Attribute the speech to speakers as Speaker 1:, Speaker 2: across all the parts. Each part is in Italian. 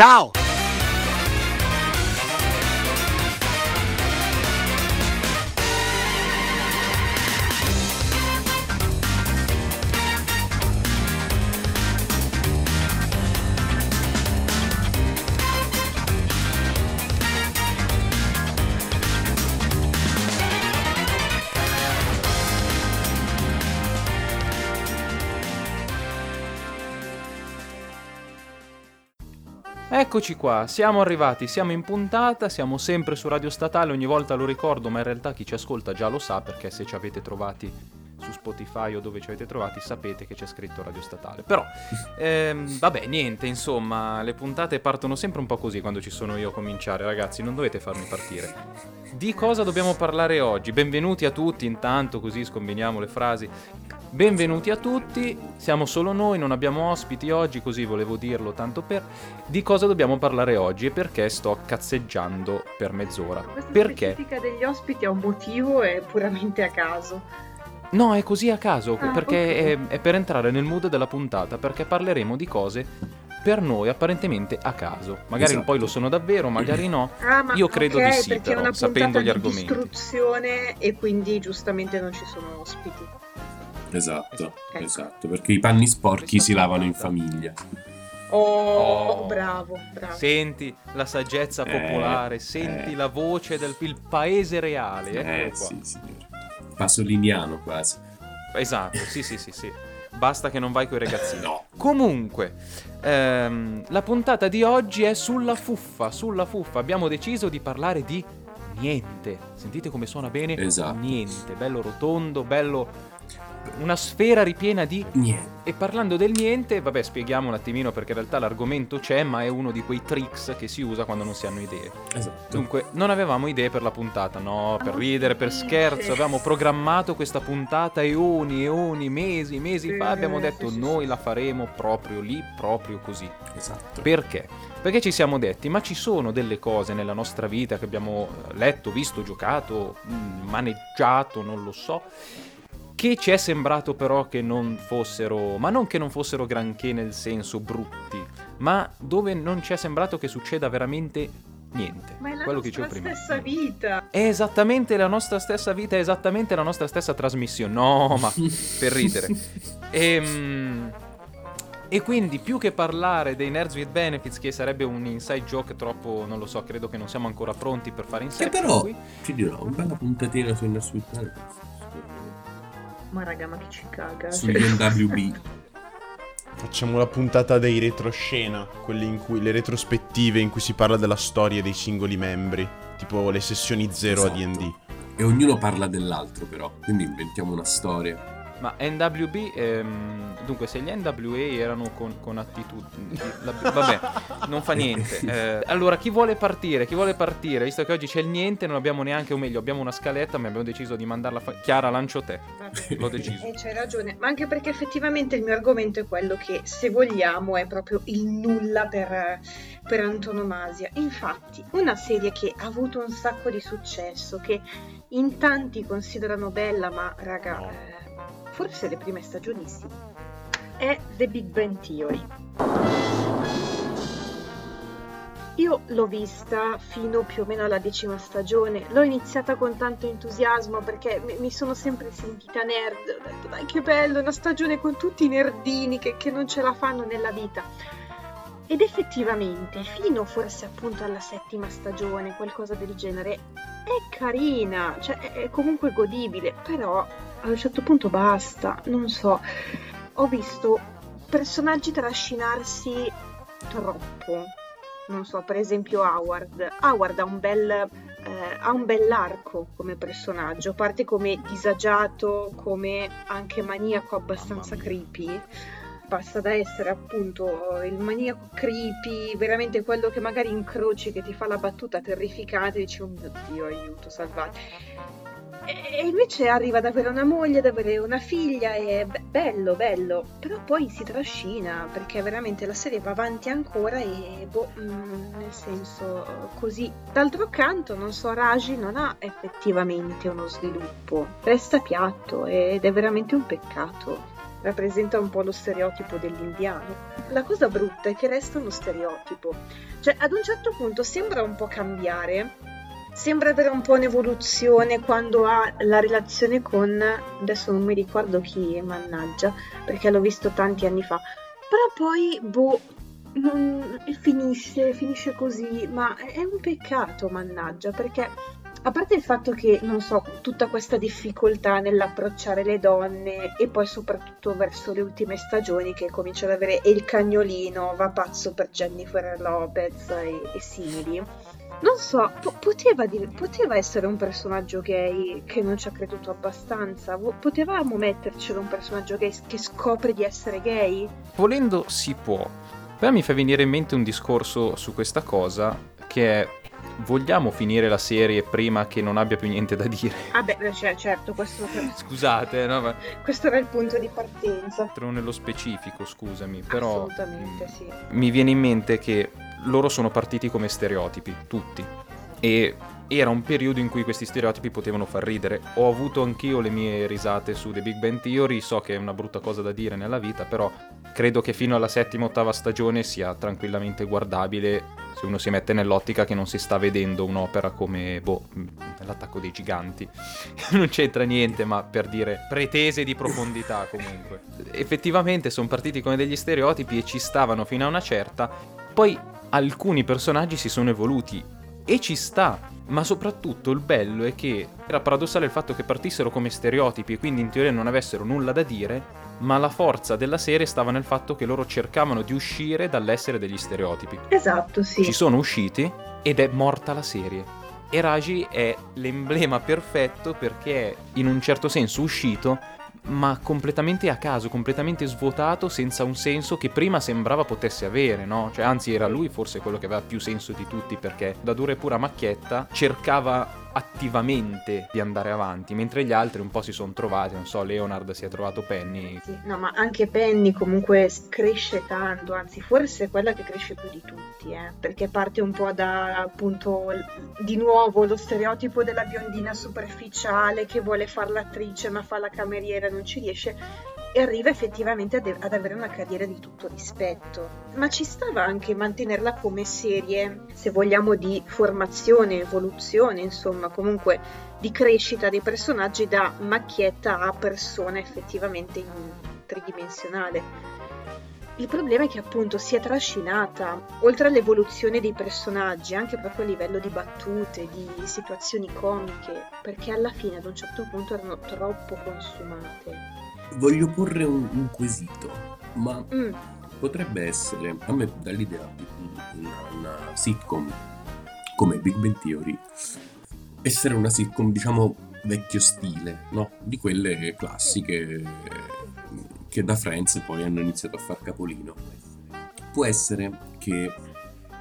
Speaker 1: Ciao!
Speaker 2: Eccoci qua, siamo arrivati, siamo in puntata, siamo sempre su Radio Statale, ogni volta lo ricordo, ma in realtà chi ci ascolta già lo sa perché se ci avete trovati su Spotify o dove ci avete trovati sapete che c'è scritto Radio Statale. Però, ehm, vabbè, niente, insomma, le puntate partono sempre un po' così quando ci sono io a cominciare, ragazzi, non dovete farmi partire. Di cosa dobbiamo parlare oggi? Benvenuti a tutti, intanto così scombiniamo le frasi. Benvenuti a tutti, siamo solo noi, non abbiamo ospiti oggi, così volevo dirlo tanto per... Di cosa dobbiamo parlare oggi e perché sto cazzeggiando per mezz'ora?
Speaker 3: Questa
Speaker 2: Perché?
Speaker 3: specifica degli ospiti ha un motivo e puramente a caso.
Speaker 2: No, è così a caso,
Speaker 3: Ah,
Speaker 2: perché
Speaker 3: ok.
Speaker 2: è, è per entrare nel mood della puntata, perché parleremo di cose per noi apparentemente a caso. Magari
Speaker 4: Esatto.
Speaker 2: poi lo sono davvero, magari no.
Speaker 3: Ah, ma
Speaker 2: Io credo
Speaker 3: ok,
Speaker 2: di sì,
Speaker 3: perché
Speaker 2: però,
Speaker 3: è una
Speaker 2: sapendo
Speaker 3: puntata
Speaker 2: gli
Speaker 3: di
Speaker 2: argomenti.
Speaker 3: distruzione e quindi giustamente non ci sono ospiti.
Speaker 4: Esatto,
Speaker 3: Ecco.
Speaker 4: esatto, perché i panni sporchi si lavano in famiglia.
Speaker 3: Oh,
Speaker 2: Oh.
Speaker 3: bravo, bravo.
Speaker 2: Senti la saggezza
Speaker 4: Eh,
Speaker 2: popolare, senti
Speaker 4: eh.
Speaker 2: la voce del il paese reale.
Speaker 4: Eh,
Speaker 2: Eccolo qua.
Speaker 4: sì, signore. Pasoliniano quasi.
Speaker 2: Esatto, sì, sì, sì, sì. Basta che non vai con i ragazzini.
Speaker 4: No.
Speaker 2: Comunque, ehm, la puntata di oggi è sulla fuffa. Sulla fuffa abbiamo deciso di parlare di niente. Sentite come suona bene?
Speaker 4: Esatto.
Speaker 2: Niente, bello rotondo, bello. Una sfera ripiena di.
Speaker 4: Niente.
Speaker 2: E parlando del niente, vabbè, spieghiamo un attimino perché in realtà l'argomento c'è, ma è uno di quei tricks che si usa quando non si hanno idee.
Speaker 4: Esatto.
Speaker 2: Dunque, non avevamo idee per la puntata, no, per ridere, per scherzo, avevamo programmato questa puntata eoni, eoni, mesi, mesi fa, abbiamo detto noi la faremo proprio lì, proprio così.
Speaker 4: Esatto.
Speaker 2: Perché? Perché ci siamo detti, ma ci sono delle cose nella nostra vita che abbiamo letto, visto, giocato, mm, maneggiato, non lo so, che ci è sembrato però che non fossero, ma non che non fossero granché nel senso brutti, ma dove non ci è sembrato che succeda veramente niente.
Speaker 3: Ma è la
Speaker 2: quello che
Speaker 3: nostra stessa vita.
Speaker 2: È esattamente la nostra stessa vita, è esattamente la nostra stessa trasmissione. No, ma per ridere. Ehm, E, quindi più che parlare dei Nerds with Benefits, che sarebbe un inside joke troppo, non lo so, credo che non siamo ancora pronti per fare
Speaker 4: Che
Speaker 2: insieme.
Speaker 4: però, ti dirò, una bella puntatina su Inner Sweet
Speaker 3: Ma raga, ma che ci caga.
Speaker 4: sugli
Speaker 3: Cioè,
Speaker 4: NWB.
Speaker 5: Facciamo la puntata dei retroscena, quelle in cui le retrospettive in cui si parla della storia dei singoli membri, tipo le sessioni zero
Speaker 4: Esatto.
Speaker 5: a D&D.
Speaker 4: E ognuno parla dell'altro però, quindi inventiamo una storia.
Speaker 2: Ma NWB, ehm, dunque, se gli NWA erano con, con attitudini, la- vabbè, non fa niente. Eh, allora, chi vuole partire? Chi vuole partire? Visto che oggi c'è il niente, non abbiamo neanche, o meglio, abbiamo una scaletta, ma abbiamo deciso di mandarla a fa- Chiara, lancio te.
Speaker 3: vabbè.
Speaker 2: L'ho deciso.
Speaker 3: E c'hai ragione, ma anche perché effettivamente il mio argomento è quello che, se vogliamo, è proprio il nulla per, per antonomasia. Infatti, una serie che ha avuto un sacco di successo, che in tanti considerano bella, ma raga,
Speaker 5: No.
Speaker 3: eh, forse le prime stagioni sì, è The Big Bang Theory. Io l'ho vista fino più o meno alla decima stagione, l'ho iniziata con tanto entusiasmo perché mi, sono sempre sentita nerd, ho detto dai che bello, una stagione con tutti i nerdini che, che non ce la fanno nella vita. Ed effettivamente, fino forse appunto alla settima stagione, qualcosa del genere, è carina, cioè è comunque godibile, però a un certo punto basta, non so, ho visto personaggi trascinarsi troppo. Non so, per esempio Howard. Howard ha un bel eh, ha un bell'arco come personaggio, parte come disagiato, come anche maniaco abbastanza creepy. Passa da essere appunto il maniaco creepy, veramente quello che magari incroci, che ti fa la battuta terrificante e dici oh mio dio aiuto, salvate. E invece arriva ad avere una moglie, ad avere una figlia be- bello, bello, però poi si trascina perché veramente la serie va avanti ancora e boh, mm, nel senso così. D'altro canto, non so, Raji non ha effettivamente uno sviluppo, resta piatto ed è veramente un peccato. rappresenta un po' lo stereotipo dell'indiano. La cosa brutta è che resta uno stereotipo. Cioè, ad un certo punto sembra un po' cambiare, sembra avere un po' un'evoluzione quando ha la relazione con... adesso non mi ricordo chi, mannaggia, perché l'ho visto tanti anni fa. Però poi, boh, non, finisce, finisce così, ma è un peccato, mannaggia, perché a parte il fatto che, non so, tutta questa difficoltà nell'approcciare le donne e poi soprattutto verso le ultime stagioni che comincia ad avere il cagnolino, va pazzo per Jennifer Lopez e, e simili. Non so, po- poteva, dire, poteva, essere un personaggio gay che non ci ha creduto abbastanza. Potevamo mettercelo un personaggio gay che scopre di essere gay?
Speaker 2: Volendo si può. Però mi fa venire in mente un discorso su questa cosa che è vogliamo finire la serie prima che non abbia più niente da dire?
Speaker 3: Ah beh, cioè, certo, questo...
Speaker 2: Scusate, no? Ma...
Speaker 3: Questo era il punto di partenza.
Speaker 2: Nello specifico, scusami, però...
Speaker 3: Assolutamente, sì.
Speaker 2: Mi viene in mente che loro sono partiti come stereotipi, tutti. E era un periodo in cui questi stereotipi potevano far ridere. Ho avuto anch'io le mie risate su The Big Bang Theory, so che è una brutta cosa da dire nella vita, però credo che fino alla settima ottava stagione sia tranquillamente guardabile se uno si mette nell'ottica che non si sta vedendo un'opera come, boh, l'attacco dei giganti. non c'entra niente, ma per dire pretese di profondità comunque. Effettivamente sono partiti come degli stereotipi e ci stavano fino a una certa, poi alcuni personaggi si sono evoluti e ci sta ma soprattutto il bello è che era paradossale il fatto che partissero come stereotipi e quindi in teoria non avessero nulla da dire, ma la forza della serie stava nel fatto che loro cercavano di uscire dall'essere degli stereotipi.
Speaker 3: Esatto, sì.
Speaker 2: Ci sono usciti ed è morta la serie. E Raji è l'emblema perfetto perché è in un certo senso uscito ma completamente a caso, completamente svuotato, senza un senso che prima sembrava potesse avere, no? Cioè, anzi, era lui forse quello che aveva più senso di tutti, perché da dura e pura macchietta cercava attivamente di andare avanti, mentre gli altri un po' si sono trovati, non so, Leonard si è trovato Penny.
Speaker 3: Sì, no, ma anche Penny comunque cresce tanto, anzi forse è quella che cresce più di tutti, eh, perché parte un po' da appunto di nuovo lo stereotipo della biondina superficiale che vuole fare l'attrice ma fa la cameriera e non ci riesce e arriva effettivamente ad, ad, avere una carriera di tutto rispetto. Ma ci stava anche mantenerla come serie, se vogliamo, di formazione, evoluzione, insomma, comunque di crescita dei personaggi da macchietta a persona effettivamente tridimensionale. Il problema è che appunto si è trascinata, oltre all'evoluzione dei personaggi, anche proprio a livello di battute, di situazioni comiche, perché alla fine ad un certo punto erano troppo consumate
Speaker 4: Voglio porre un, un quesito, ma mm. potrebbe essere, a me dà l'idea di una, una sitcom come Big Bang Theory, essere una sitcom diciamo vecchio stile, no? Di quelle classiche che da Friends poi hanno iniziato a far capolino. Può essere che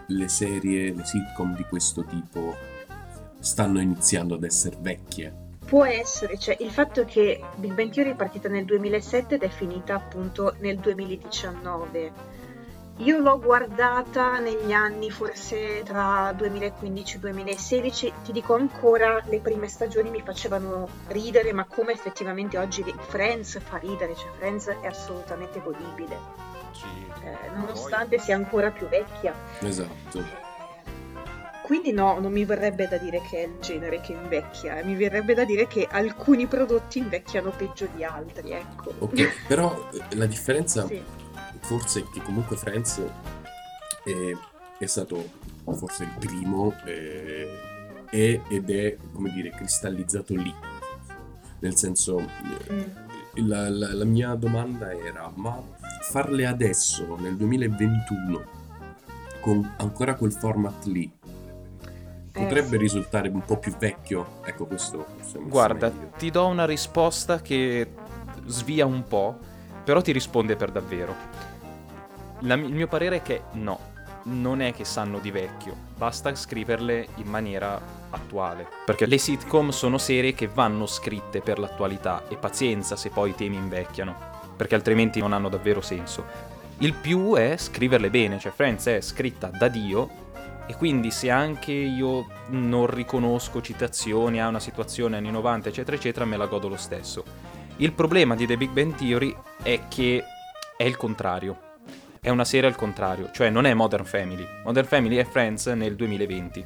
Speaker 4: le serie, le sitcom di questo tipo stanno iniziando ad essere vecchie
Speaker 3: Può essere, cioè il fatto che Big Bang Theory è partita nel 2007 ed è finita appunto nel 2019. Io l'ho guardata negli anni forse tra 2015 e 2016, ti dico ancora le prime stagioni mi facevano ridere, ma come effettivamente oggi Friends fa ridere, cioè Friends è assolutamente godibile. Sì, eh, nonostante sia ancora più vecchia.
Speaker 4: Esatto.
Speaker 3: Quindi no, non mi verrebbe da dire che è il genere che invecchia, eh. mi verrebbe da dire che alcuni prodotti invecchiano peggio di altri, ecco.
Speaker 4: Ok, però eh, la differenza sì. forse è che comunque Friends è, è stato forse il primo eh, è, ed è, come dire, cristallizzato lì. Nel senso, mm. la, la, la mia domanda era, ma farle adesso, nel 2021, con ancora quel format lì, potrebbe eh, risultare un po' più vecchio. Ecco, questo.
Speaker 2: Guarda, ti do una risposta che svia un po', però ti risponde per davvero. La, il mio parere è che no, non è che sanno di vecchio, basta scriverle in maniera attuale. Perché le sitcom sono serie che vanno scritte per l'attualità e pazienza se poi i temi invecchiano, perché altrimenti non hanno davvero senso. Il più è scriverle bene, cioè Friends è scritta da Dio e quindi se anche io non riconosco citazioni a una situazione anni 90, eccetera, eccetera, me la godo lo stesso. Il problema di The Big Bang Theory è che è il contrario. È una serie al contrario, cioè non è Modern Family. Modern Family è Friends nel 2020.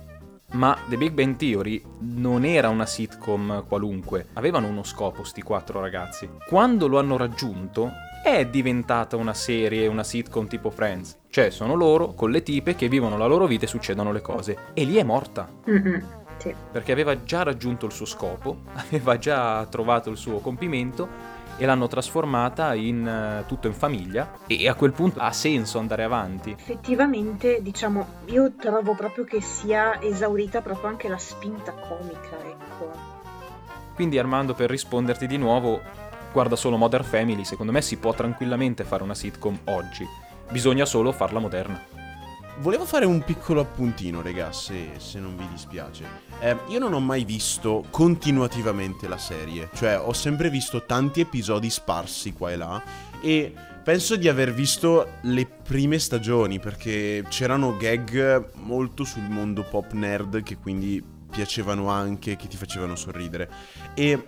Speaker 2: Ma The Big Bang Theory non era una sitcom qualunque, avevano uno scopo sti quattro ragazzi. Quando lo hanno raggiunto è diventata una serie, una sitcom tipo Friends. Cioè sono loro con le tipe che vivono la loro vita e succedono le cose. E lì è morta.
Speaker 3: Mm-mm, sì.
Speaker 2: Perché aveva già raggiunto il suo scopo, aveva già trovato il suo compimento e l'hanno trasformata in uh, tutto in famiglia e a quel punto ha senso andare avanti.
Speaker 3: Effettivamente, diciamo, io trovo proprio che sia esaurita proprio anche la spinta comica, ecco.
Speaker 2: Quindi Armando, per risponderti di nuovo, guarda solo Modern Family, secondo me si può tranquillamente fare una sitcom oggi, bisogna solo farla moderna.
Speaker 5: Volevo fare un piccolo appuntino, regà, se, se non vi dispiace. Eh, io non ho mai visto continuativamente la serie, cioè ho sempre visto tanti episodi sparsi qua e là e penso di aver visto le prime stagioni perché c'erano gag molto sul mondo pop nerd che quindi piacevano anche, che ti facevano sorridere. E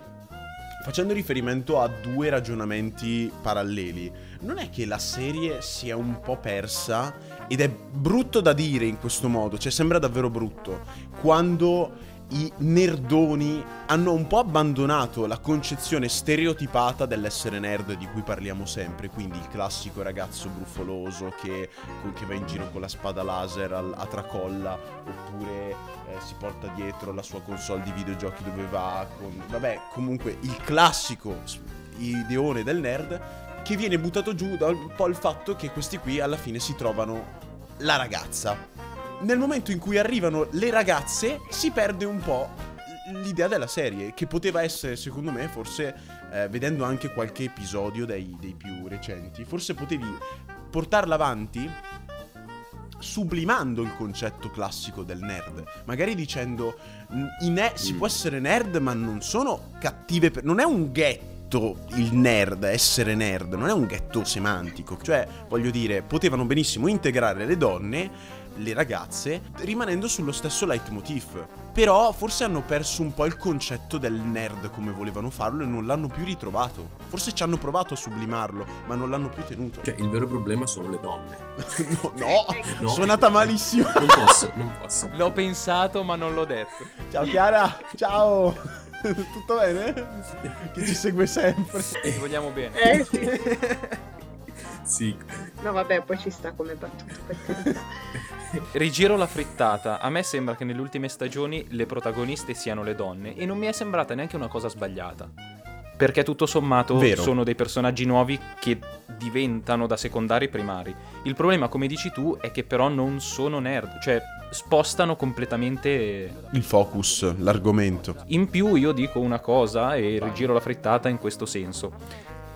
Speaker 5: facendo riferimento a due ragionamenti paralleli, non è che la serie sia un po' persa ed è brutto da dire in questo modo, cioè sembra davvero brutto, quando i nerdoni hanno un po' abbandonato la concezione stereotipata dell'essere nerd di cui parliamo sempre, quindi il classico ragazzo brufoloso che, che va in giro con la spada laser a, a tracolla, oppure eh, si porta dietro la sua console di videogiochi dove va, con, vabbè, comunque il classico ideone del nerd che viene buttato giù da un po' il fatto che questi qui alla fine si trovano la ragazza. Nel momento in cui arrivano le ragazze si perde un po' l'idea della serie, che poteva essere secondo me forse, eh, vedendo anche qualche episodio dei, dei più recenti, forse potevi portarla avanti sublimando il concetto classico del nerd, magari dicendo ne- si mm. può essere nerd ma non sono cattive, per- non è un ghetto ghetto il nerd, essere nerd, non è un ghetto semantico. Cioè, voglio dire, potevano benissimo integrare le donne, le ragazze, rimanendo sullo stesso leitmotiv. Però forse hanno perso un po' il concetto del nerd come volevano farlo e non l'hanno più ritrovato. Forse ci hanno provato a sublimarlo, ma non l'hanno più tenuto.
Speaker 4: Cioè, il vero problema sono le donne.
Speaker 5: no, no, no, suonata malissimo.
Speaker 4: Non posso, non posso.
Speaker 2: L'ho pensato, ma non l'ho detto.
Speaker 5: Ciao Chiara, ciao. Tutto bene? Che ci segue sempre.
Speaker 2: Ti vogliamo bene.
Speaker 3: Eh sì.
Speaker 4: sì.
Speaker 3: No vabbè, poi ci sta come battuto per
Speaker 2: Rigiro la frittata. A me sembra che nelle ultime stagioni le protagoniste siano le donne e non mi è sembrata neanche una cosa sbagliata. Perché tutto sommato
Speaker 5: Vero.
Speaker 2: sono dei personaggi nuovi che diventano da secondari primari. Il problema, come dici tu, è che però non sono nerd. Cioè, spostano completamente
Speaker 5: il focus, l'argomento.
Speaker 2: In più io dico una cosa e rigiro la frittata in questo senso.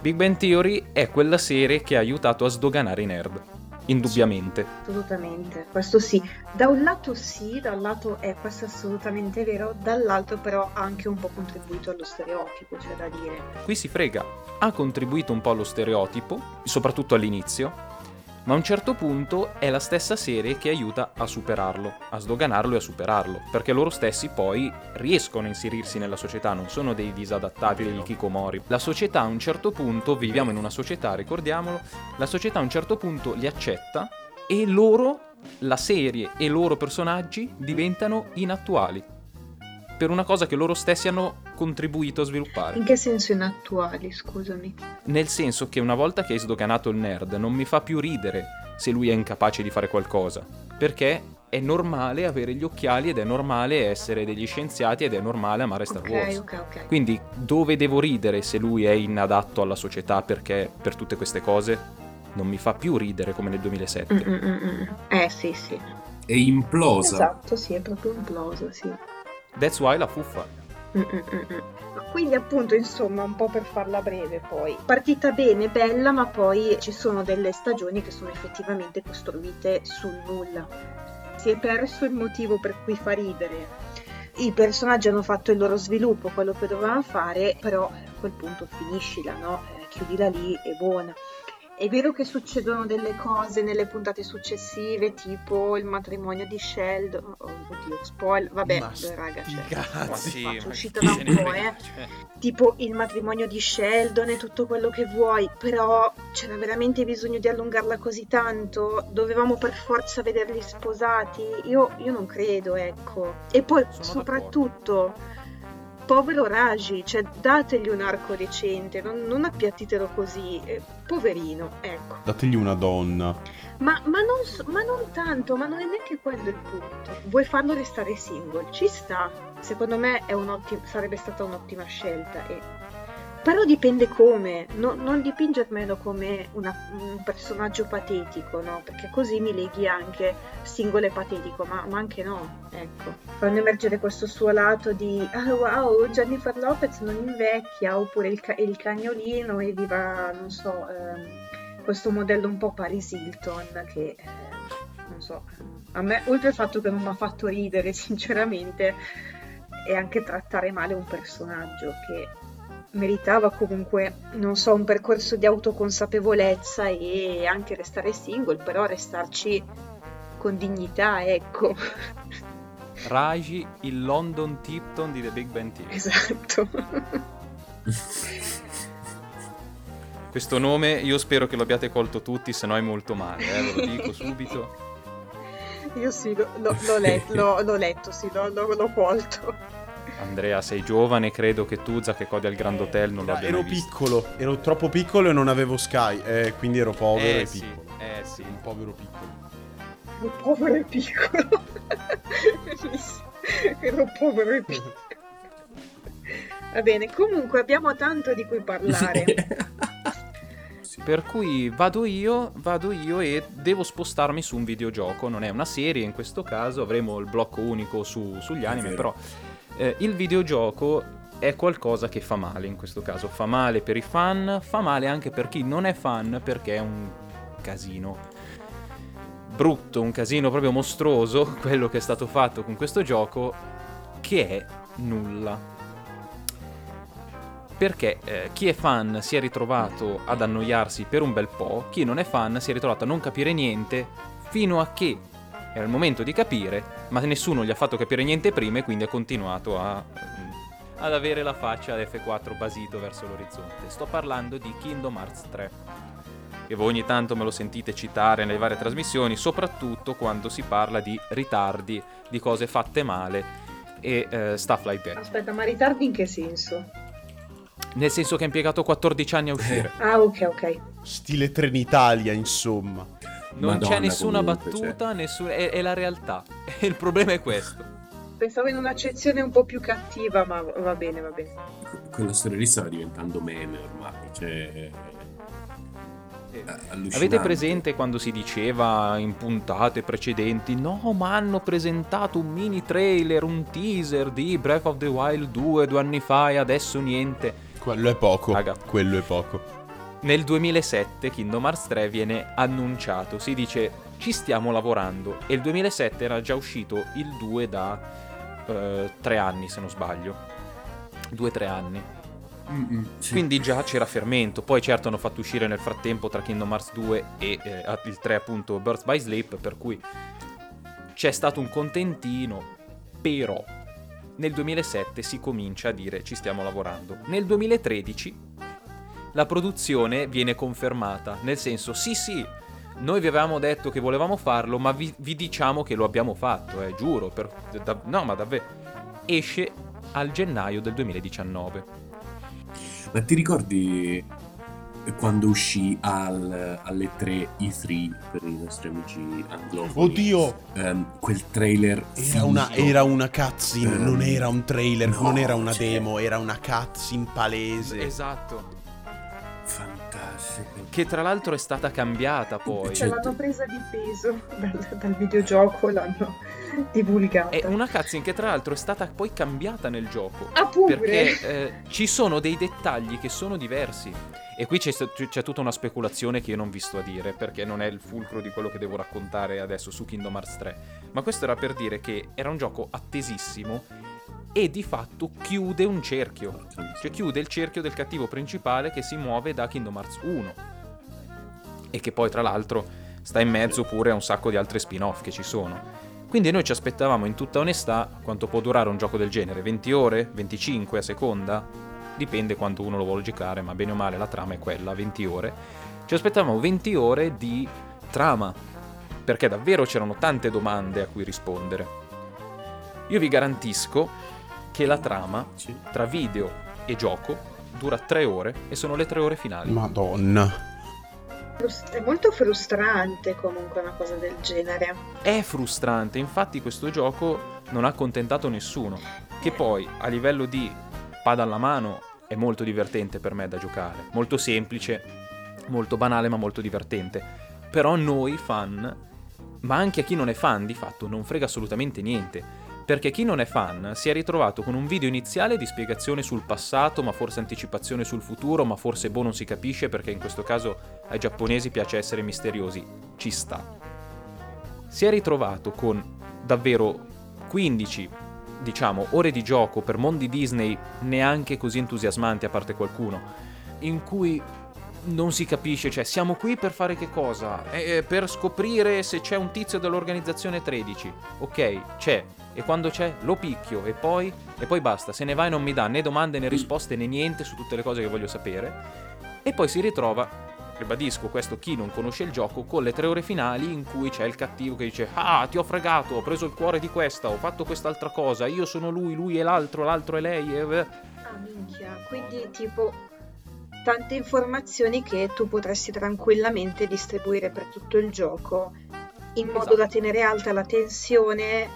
Speaker 2: Big Bang Theory è quella serie che ha aiutato a sdoganare i nerd. Indubbiamente.
Speaker 3: Sì, assolutamente, questo sì. Da un lato sì, da un lato è questo assolutamente vero, dall'altro però ha anche un po' contribuito allo stereotipo, c'è da dire.
Speaker 2: Qui si frega. Ha contribuito un po' allo stereotipo, soprattutto all'inizio, ma a un certo punto è la stessa serie che aiuta a superarlo, a sdoganarlo e a superarlo, perché loro stessi poi riescono a inserirsi nella società, non sono dei disadattati, degli kikomori. La società a un certo punto, viviamo in una società, ricordiamolo, la società a un certo punto li accetta e loro, la serie e i loro personaggi diventano inattuali per una cosa che loro stessi hanno contribuito a sviluppare.
Speaker 3: In che senso inattuali, scusami?
Speaker 2: Nel senso che una volta che hai sdoganato il nerd non mi fa più ridere se lui è incapace di fare qualcosa, perché è normale avere gli occhiali ed è normale essere degli scienziati ed è normale amare Star
Speaker 3: okay,
Speaker 2: Wars.
Speaker 3: Okay, okay.
Speaker 2: Quindi dove devo ridere se lui è inadatto alla società perché per tutte queste cose non mi fa più ridere come nel 2007.
Speaker 3: Mm-mm-mm. Eh sì, sì.
Speaker 4: È implosa.
Speaker 3: Esatto, sì, è proprio implosa, sì.
Speaker 2: That's why la fuffa.
Speaker 3: Quindi appunto, insomma, un po' per farla breve poi. Partita bene, bella, ma poi ci sono delle stagioni che sono effettivamente costruite sul nulla. Si è perso il motivo per cui fa ridere. I personaggi hanno fatto il loro sviluppo, quello che dovevano fare, però a quel punto finiscila, no? Eh, chiudila lì, è buona. È vero che succedono delle cose nelle puntate successive, tipo il matrimonio di Sheldon. Oh, oddio, spoiler. Vabbè,
Speaker 5: Ma
Speaker 3: raga, cioè,
Speaker 5: cazzi.
Speaker 3: è uscita da un po', eh.
Speaker 2: Cioè,
Speaker 3: Tipo il matrimonio di Sheldon e tutto quello che vuoi, però c'era veramente bisogno di allungarla così tanto? Dovevamo per forza vederli sposati? Io, io non credo, ecco. E poi,
Speaker 2: Sono
Speaker 3: soprattutto povero Raji, cioè dategli un arco decente, non, non appiattitelo così, eh, poverino, ecco.
Speaker 5: Dategli una donna.
Speaker 3: Ma, ma non, ma non tanto, ma non è neanche quello il punto. Vuoi farlo restare single? Ci sta. Secondo me è un'ottima- sarebbe stata un'ottima scelta. e- Però dipende come, no- non dipingermelo come una- un personaggio patetico, no? Perché così mi leghi anche singolo e patetico, ma, ma anche no, ecco. Fanno emergere questo suo lato di ah wow, Jennifer Lopez non invecchia, oppure il, ca- il cagnolino e viva, non so, ehm, questo modello un po' Paris Hilton che eh, non so, a me oltre al fatto che non mi ha fatto ridere sinceramente è anche trattare male un personaggio che meritava comunque, non so, un percorso di autoconsapevolezza e anche restare single, però restarci con dignità, ecco.
Speaker 2: Raji, il London Tipton di The Big Bang Theory.
Speaker 3: Esatto.
Speaker 2: Questo nome io spero che lo abbiate colto tutti, se no è molto male, eh, ve lo dico subito.
Speaker 3: Io sì, lo- lo- l'ho, let- l'ho- l'ho letto, sì, l'ho- l'ho colto.
Speaker 2: Andrea, sei giovane, credo che tu, Zac e Cody al Grand Hotel non lo abbia
Speaker 5: ero
Speaker 2: mai visto.
Speaker 5: piccolo, ero troppo piccolo e non avevo Sky, eh, quindi ero povero
Speaker 2: Eh
Speaker 5: e
Speaker 2: sì,
Speaker 5: piccolo.
Speaker 2: eh sì.
Speaker 5: Un povero piccolo.
Speaker 3: Ero povero e piccolo. Bellissimo. Ero povero e piccolo. Va bene, comunque abbiamo tanto di cui parlare.
Speaker 2: Per cui vado io, vado io e devo spostarmi su un videogioco, non è una serie in questo caso, avremo il blocco unico su- sugli anime, però eh, il videogioco è qualcosa che fa male in questo caso, fa male per i fan, fa male anche per chi non è fan perché è un casino brutto, un casino proprio mostruoso quello che è stato fatto con questo gioco che è nulla. Perché eh, chi è fan si è ritrovato ad annoiarsi per un bel po', chi non è fan si è ritrovato a non capire niente fino a che era il momento di capire, ma nessuno gli ha fatto capire niente prima e quindi ha continuato a, ehm, ad avere la faccia F4 basito verso l'orizzonte. Sto parlando di Kingdom Hearts 3 che voi ogni tanto me lo sentite citare nelle varie trasmissioni, soprattutto quando si parla di ritardi, di cose fatte male e eh, stuff like that.
Speaker 3: Aspetta, ma ritardi in che senso?
Speaker 2: Nel senso che ha impiegato 14 anni a uscire.
Speaker 3: Ah, ok, ok.
Speaker 5: Stile Trenitalia, insomma.
Speaker 2: Non
Speaker 4: Madonna,
Speaker 2: c'è nessuna
Speaker 4: comunque,
Speaker 2: battuta, nessun- è, è la realtà. Il problema è questo.
Speaker 3: Pensavo in un'accezione un po' più cattiva, ma va bene, va bene.
Speaker 4: Quella storia lì stava diventando meme ormai, cioè...
Speaker 2: Eh,
Speaker 4: allucinante.
Speaker 2: Avete presente quando si diceva in puntate precedenti no ma hanno presentato un mini trailer, un teaser di Breath of the Wild 2 due anni fa e adesso niente?
Speaker 5: Quello è poco.
Speaker 2: Raga.
Speaker 5: Quello è poco.
Speaker 2: Nel 2007 Kingdom Hearts 3 viene annunciato, si dice ci stiamo lavorando e il 2007 era già uscito il 2 da eh, tre anni se non sbaglio, due o tre anni.
Speaker 4: Mm-mm, sì.
Speaker 2: Quindi già c'era fermento, poi certo hanno fatto uscire nel frattempo tra Kingdom Hearts 2 e eh, il 3 appunto Birth by Sleep, per cui c'è stato un contentino, però nel 2007 si comincia a dire ci stiamo lavorando. Nel 2013 la produzione viene confermata, nel senso sì sì, noi vi avevamo detto che volevamo farlo, ma vi, vi diciamo che lo abbiamo fatto, eh, giuro, per- da- no ma davvero, esce al gennaio del 2019.
Speaker 4: Ma ti ricordi quando uscì al, alle 3 E3 per i nostri amici anglofoni?
Speaker 5: Oddio!
Speaker 4: Ehm, quel trailer
Speaker 5: Era una, era una cutscene,
Speaker 4: Ehm,
Speaker 5: non era un trailer,
Speaker 4: no,
Speaker 5: non era una
Speaker 4: cioè-
Speaker 5: demo, era una cutscene palese.
Speaker 2: Esatto. Che tra l'altro è stata cambiata poi.
Speaker 4: Cioè-
Speaker 3: l'hanno presa di peso dal, dal videogioco, l'hanno divulgata.
Speaker 2: È una cutscene che tra l'altro è stata poi cambiata nel gioco.
Speaker 3: Ah, pure?
Speaker 2: Perché eh, ci sono dei dettagli che sono diversi. E qui c'è, c'è tutta una speculazione che io non vi sto a dire, perché non è il fulcro di quello che devo raccontare adesso su Kingdom Hearts 3. Ma questo era per dire che era un gioco attesissimo e di fatto chiude un cerchio. Cioè chiude il cerchio del cattivo principale che si muove da Kingdom Hearts 1. e che poi tra l'altro sta in mezzo pure a un sacco di altri spin-off che ci sono. Quindi noi ci aspettavamo in tutta onestà quanto può durare un gioco del genere, 20 ore, 25 a seconda, dipende quanto uno lo vuole giocare, ma bene o male la trama è quella, 20 ore. Ci aspettavamo 20 ore di trama, perché davvero c'erano tante domande a cui rispondere. Io vi garantisco che la trama tra video e gioco dura 3 ore e sono le 3 ore finali.
Speaker 5: Madonna.
Speaker 3: È molto frustrante comunque una cosa del genere.
Speaker 2: È frustrante, infatti questo gioco non ha accontentato nessuno. Che poi a livello di pada alla mano è molto divertente per me da giocare. Molto semplice, molto banale ma molto divertente. Però noi fan, ma anche a chi non è fan di fatto, non frega assolutamente niente. Perché chi non è fan si è ritrovato con un video iniziale di spiegazione sul passato, ma forse anticipazione sul futuro, ma forse boh non si capisce perché in questo caso ai giapponesi piace essere misteriosi. Ci sta. Si è ritrovato con davvero 15, diciamo, ore di gioco per mondi Disney neanche così entusiasmanti, a parte qualcuno, in cui non si capisce, cioè siamo qui per fare che cosa? Eh, per scoprire se c'è un tizio dell'organizzazione 13. Ok, c'è. E quando c'è lo picchio e poi, e poi basta, se ne va e non mi dà né domande né risposte né niente su tutte le cose che voglio sapere. E poi si ritrova, ribadisco questo chi non conosce il gioco, con le tre ore finali in cui c'è il cattivo che dice ah ti ho fregato, ho preso il cuore di questa, ho fatto quest'altra cosa, io sono lui, lui è l'altro, l'altro è lei. E...
Speaker 3: Ah minchia, quindi tipo tante informazioni che tu potresti tranquillamente distribuire per tutto il gioco in modo esatto. da tenere alta la tensione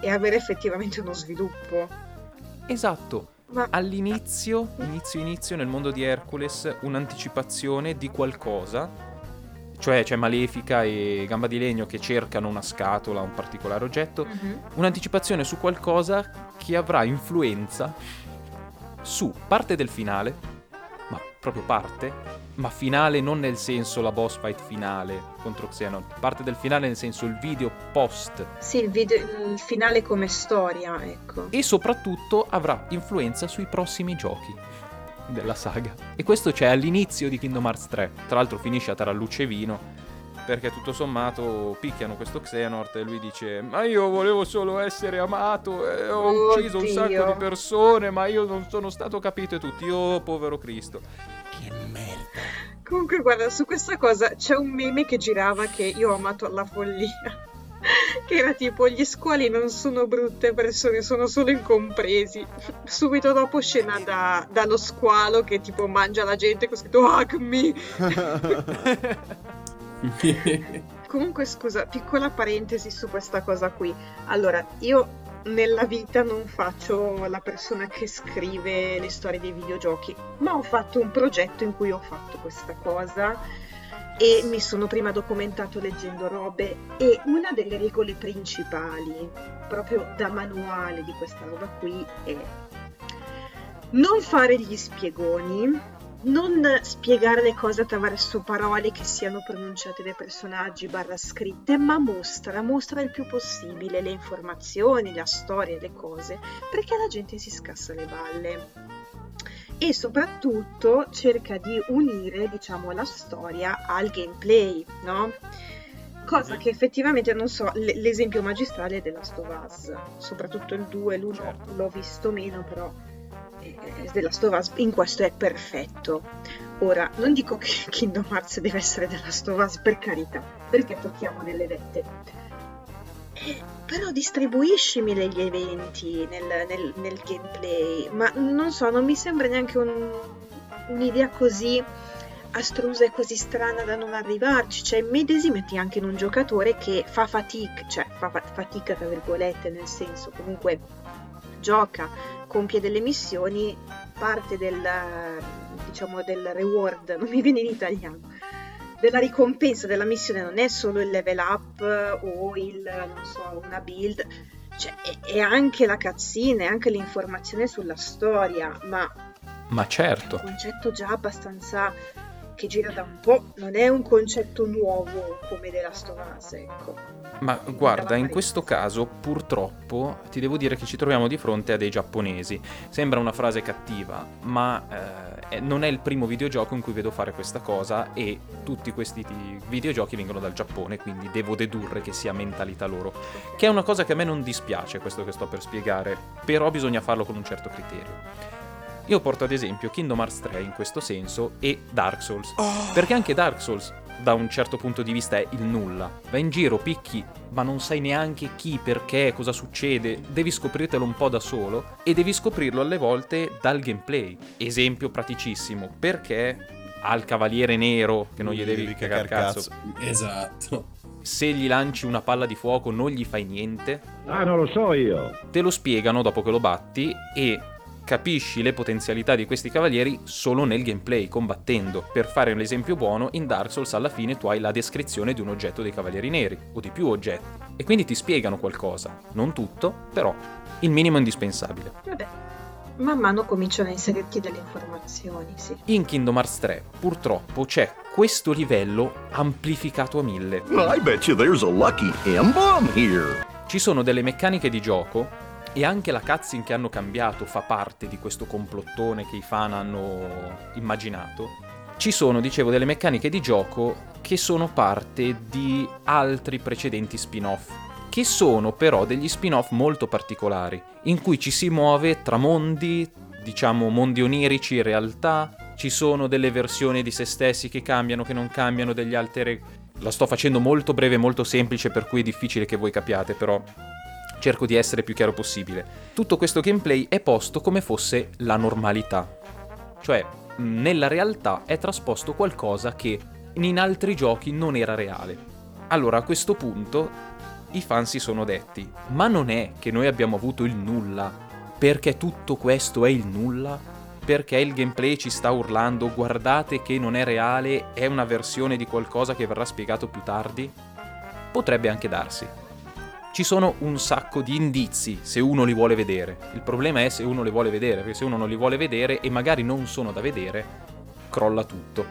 Speaker 3: e avere effettivamente uno sviluppo.
Speaker 2: Esatto. Ma all'inizio, inizio inizio nel mondo di Hercules, un'anticipazione di qualcosa, cioè c'è Malefica e Gamba di Legno che cercano una scatola, un particolare oggetto, uh-huh. un'anticipazione su qualcosa che avrà influenza su parte del finale proprio parte, ma finale non nel senso la boss fight finale contro Xenon, parte del finale nel senso il video post.
Speaker 3: Sì, il, video, il finale come storia, ecco.
Speaker 2: E soprattutto avrà influenza sui prossimi giochi della saga. E questo c'è all'inizio di Kingdom Hearts 3. Tra l'altro finisce a taralluce vino perché tutto sommato picchiano questo Xehanort e lui dice ma io volevo solo essere amato e ho ucciso un sacco di persone ma io non sono stato capito e tutti. Oh povero Cristo.
Speaker 5: Che merda.
Speaker 3: Comunque guarda su questa cosa c'è un meme che girava che io ho amato alla follia. Che era tipo gli squali non sono brutte persone sono solo incompresi. Subito dopo scena da, dallo squalo che tipo mangia la gente con scritto Acme Comunque, scusa, piccola parentesi su questa cosa qui. Allora, io nella vita non faccio la persona che scrive le storie dei videogiochi, ma ho fatto un progetto in cui ho fatto questa cosa e mi sono prima documentato leggendo robe e una delle regole principali, proprio da manuale di questa roba qui, è non fare gli spiegoni, non spiegare le cose attraverso parole che siano pronunciate dai personaggi barra scritte, ma mostra, mostra il più possibile le informazioni, la storia, le cose, perché la gente si scassa le balle. E soprattutto cerca di unire, diciamo, la storia al gameplay, no? Cosa che effettivamente, non so, l'esempio magistrale è della Us, soprattutto il 2, l'1 certo. l'ho visto meno, però della Stovaz in questo è perfetto. Ora, non dico che Kingdom Hearts deve essere della Stovaz per carità, perché tocchiamo delle vette. Eh, però distribuiscimi gli eventi nel, nel, nel, gameplay, ma non so, non mi sembra neanche un, un'idea così astrusa e così strana da non arrivarci. Cioè, medesimati anche in un giocatore che fa fatica, cioè fa fatica tra virgolette, nel senso comunque gioca, compie delle missioni, parte del, diciamo, del reward, non mi viene in italiano, della ricompensa della missione non è solo il level up o il, non so, una build, cioè è, è anche la cutscene, è anche l'informazione sulla storia, ma...
Speaker 2: Ma certo.
Speaker 3: È un concetto già abbastanza che gira da un po', non è un concetto nuovo come della Us, ecco.
Speaker 2: Ma guarda, in questo caso purtroppo ti devo dire che ci troviamo di fronte a dei giapponesi. Sembra una frase cattiva, ma eh, non è il primo videogioco in cui vedo fare questa cosa e tutti questi videogiochi vengono dal Giappone, quindi devo dedurre che sia mentalità loro. Che è una cosa che a me non dispiace, questo che sto per spiegare, però bisogna farlo con un certo criterio. Io porto ad esempio Kingdom Hearts 3 in questo senso e Dark Souls, oh. perché anche Dark Souls da un certo punto di vista è il nulla. Vai in giro, picchi, ma non sai neanche chi, perché, cosa succede. Devi scoprirtelo un po' da solo e devi scoprirlo alle volte dal gameplay. Esempio praticissimo, perché al cavaliere nero che non gli devi, devi cagare cazzo.
Speaker 4: cazzo. Esatto.
Speaker 2: Se gli lanci una palla di fuoco non gli fai niente.
Speaker 1: Ah, non lo so io.
Speaker 2: Te lo spiegano dopo che lo batti e capisci le potenzialità di questi cavalieri solo nel gameplay, combattendo. Per fare un esempio buono, in Dark Souls alla fine tu hai la descrizione di un oggetto dei cavalieri neri, o di più oggetti, e quindi ti spiegano qualcosa. Non tutto, però il minimo indispensabile.
Speaker 3: Vabbè. Man mano cominciano a inserirti delle informazioni, sì.
Speaker 2: In Kingdom Hearts 3, purtroppo, c'è questo livello amplificato a mille.
Speaker 1: I bet you there's a lucky here.
Speaker 2: Ci sono delle meccaniche di gioco e anche la cutscene che hanno cambiato fa parte di questo complottone che i fan hanno immaginato. Ci sono, dicevo, delle meccaniche di gioco che sono parte di altri precedenti spin-off, che sono però degli spin-off molto particolari, in cui ci si muove tra mondi, diciamo mondi onirici realtà, ci sono delle versioni di se stessi che cambiano, che non cambiano, degli altri... La sto facendo molto breve e molto semplice, per cui è difficile che voi capiate, però cerco di essere più chiaro possibile. Tutto questo gameplay è posto come fosse la normalità. Cioè, nella realtà è trasposto qualcosa che in altri giochi non era reale. Allora, a questo punto i fan si sono detti, ma non è che noi abbiamo avuto il nulla, perché tutto questo è il nulla? Perché il gameplay ci sta urlando, guardate che non è reale, è una versione di qualcosa che verrà spiegato più tardi? Potrebbe anche darsi ci sono un sacco di indizi se uno li vuole vedere. Il problema è se uno li vuole vedere, perché se uno non li vuole vedere e magari non sono da vedere, crolla tutto.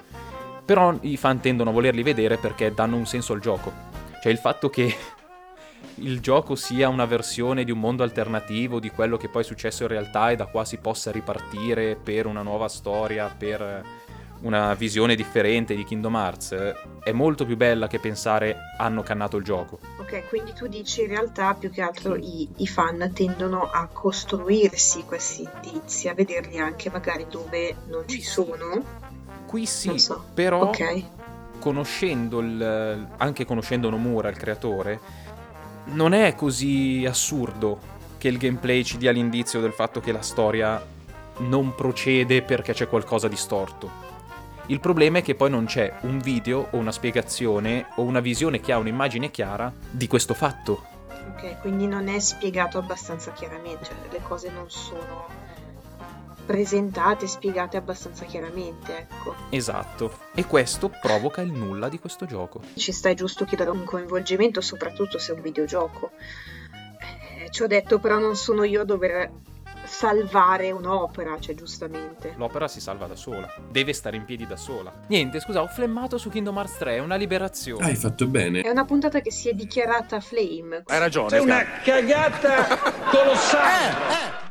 Speaker 2: Però i fan tendono a volerli vedere perché danno un senso al gioco. Cioè il fatto che il gioco sia una versione di un mondo alternativo di quello che poi è successo in realtà e da qua si possa ripartire per una nuova storia, per una visione differente di Kingdom Hearts è molto più bella che pensare hanno cannato il gioco.
Speaker 3: Ok, quindi tu dici in realtà più che altro i, i fan tendono a costruirsi questi indizi, a vederli anche magari dove non ci sono.
Speaker 2: Qui sì, so. però okay. conoscendo il, anche conoscendo Nomura, il creatore, non è così assurdo che il gameplay ci dia l'indizio del fatto che la storia non procede perché c'è qualcosa di storto il problema è che poi non c'è un video o una spiegazione o una visione che ha un'immagine chiara di questo fatto.
Speaker 3: Ok, quindi non è spiegato abbastanza chiaramente, cioè le cose non sono presentate, spiegate abbastanza chiaramente, ecco.
Speaker 2: Esatto, e questo provoca il nulla di questo gioco.
Speaker 3: Ci stai giusto chiedere un coinvolgimento, soprattutto se è un videogioco. Eh, ci ho detto, però non sono io a dover salvare un'opera, cioè giustamente.
Speaker 2: L'opera si salva da sola, deve stare in piedi da sola. Niente, scusa, ho flemmato su Kingdom Hearts 3, è una liberazione.
Speaker 4: Hai fatto bene.
Speaker 3: È una puntata che si è dichiarata flame.
Speaker 1: Hai ragione. È una cagata colossale. Eh, eh.